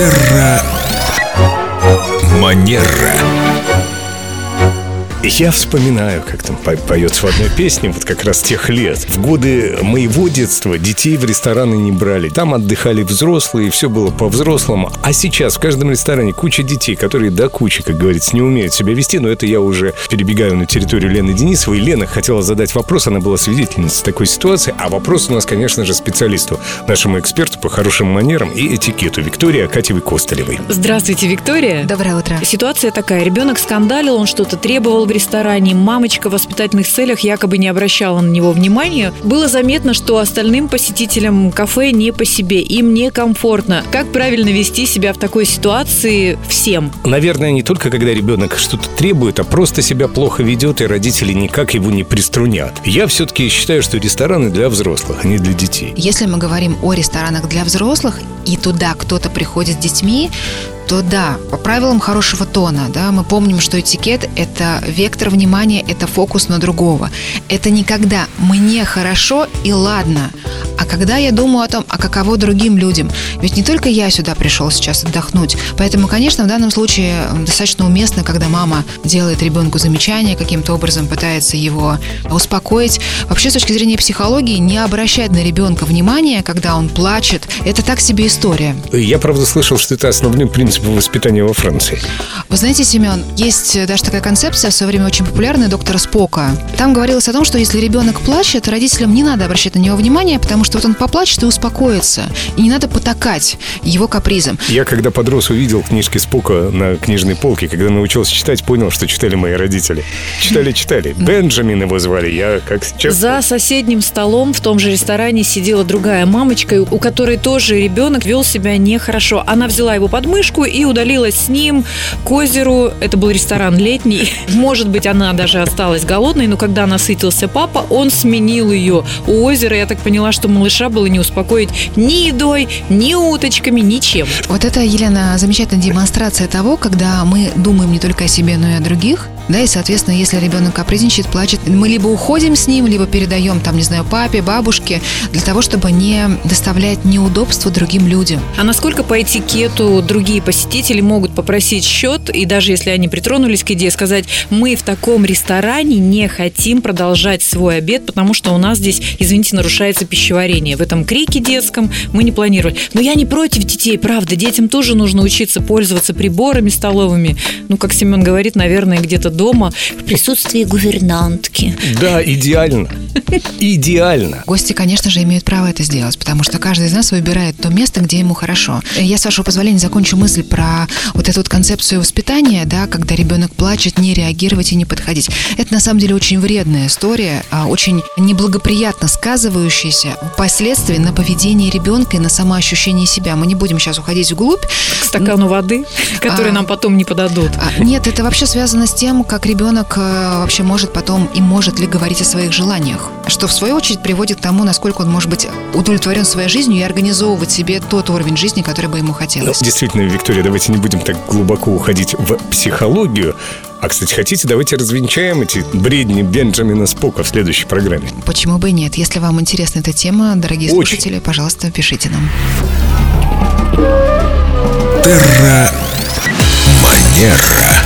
Терра Манера. Я вспоминаю, как там по- поется в одной песне, вот как раз тех лет. В годы моего детства детей в рестораны не брали. Там отдыхали взрослые, все было по-взрослому. А сейчас в каждом ресторане куча детей, которые до кучи, как говорится, не умеют себя вести. Но это я уже перебегаю на территорию Лены Денисовой. Лена хотела задать вопрос, она была свидетельницей такой ситуации. А вопрос у нас, конечно же, специалисту, нашему эксперту по хорошим манерам и этикету Виктории Акатьевой Костылевой. Здравствуйте, Виктория. Доброе утро. Ситуация такая. Ребенок скандалил, он что-то требовал в ресторане. Мамочка в воспитательных целях якобы не обращала на него внимания. Было заметно, что остальным посетителям кафе не по себе, им некомфортно. Как правильно вести себя в такой ситуации всем? Наверное, не только когда ребенок что-то требует, а просто себя плохо ведет, и родители никак его не приструнят. Я все-таки считаю, что рестораны для взрослых, а не для детей. Если мы говорим о ресторанах для взрослых, и туда кто-то приходит с детьми, то да, по правилам хорошего тона, да, мы помним, что этикет – это вектор внимания, это фокус на другого. Это никогда «мне хорошо и ладно», а когда я думаю о том, а каково другим людям. Ведь не только я сюда пришел сейчас отдохнуть. Поэтому, конечно, в данном случае достаточно уместно, когда мама делает ребенку замечание, каким-то образом пытается его успокоить. Вообще, с точки зрения психологии, не обращать на ребенка внимания, когда он плачет, это так себе история. Я, правда, слышал, что это основным принципом воспитания во Франции. Вы знаете, Семен, есть даже такая концепция в свое время очень популярная доктора Спока. Там говорилось о том, что если ребенок плачет, родителям не надо обращать на него внимание, потому что вот он поплачет и успокоится. И не надо потакать его капризом. Я, когда подрос, увидел книжки Спока на книжной полке, когда научился читать, понял, что читали мои родители. Читали-читали. Бенджамин его звали. Я, как сейчас... За соседним столом в том же ресторане сидела другая мамочка, у которой тоже ребенок вел себя нехорошо. Она взяла его под мышку и удалилась с ним к озеру. Это был ресторан летний. Может быть, она даже осталась голодной, но когда насытился папа, он сменил ее у озера. Я так поняла, что малыша было не успокоить ни едой, ни уточками, ничем. Вот это, Елена, замечательная демонстрация того, когда мы думаем не только о себе, но и о других. Да, и, соответственно, если ребенок капризничает, плачет, мы либо уходим с ним, либо передаем, там, не знаю, папе, бабушке, для того, чтобы не доставлять неудобства другим людям. А насколько по этикету другие посетители могут попросить счет, и даже если они притронулись к идее, сказать, мы в таком ресторане не хотим продолжать свой обед, потому что у нас здесь, извините, нарушается пищеварение. В этом крике детском мы не планировали. Но я не против детей, правда. Детям тоже нужно учиться пользоваться приборами столовыми. Ну, как Семен говорит, наверное, где-то дома в присутствии гувернантки. Да, идеально. Идеально. Гости, конечно же, имеют право это сделать, потому что каждый из нас выбирает то место, где ему хорошо. Я, с вашего позволения, закончу мысль про вот эту вот концепцию воспитания, да, когда ребенок плачет, не реагировать и не подходить. Это, на самом деле, очень вредная история, а, очень неблагоприятно сказывающаяся впоследствии на поведении ребенка и на самоощущении себя. Мы не будем сейчас уходить вглубь. К стакану воды, который А. нам потом не подадут. А, Нет, это вообще связано с тем, как ребенок э, вообще может потом и может ли говорить о своих желаниях. Что в свою очередь приводит к тому, насколько он может быть удовлетворен своей жизнью и организовывать себе тот уровень жизни, который бы ему Ну, хотелось. действительно, Виктория, давайте не будем так глубоко уходить в психологию. А, кстати, хотите, давайте развенчаем эти бредни Бенджамина Спока в следующей программе. Почему бы и нет? Если вам интересна эта тема, дорогие Очень. слушатели, пожалуйста, пишите нам. Терра Манера.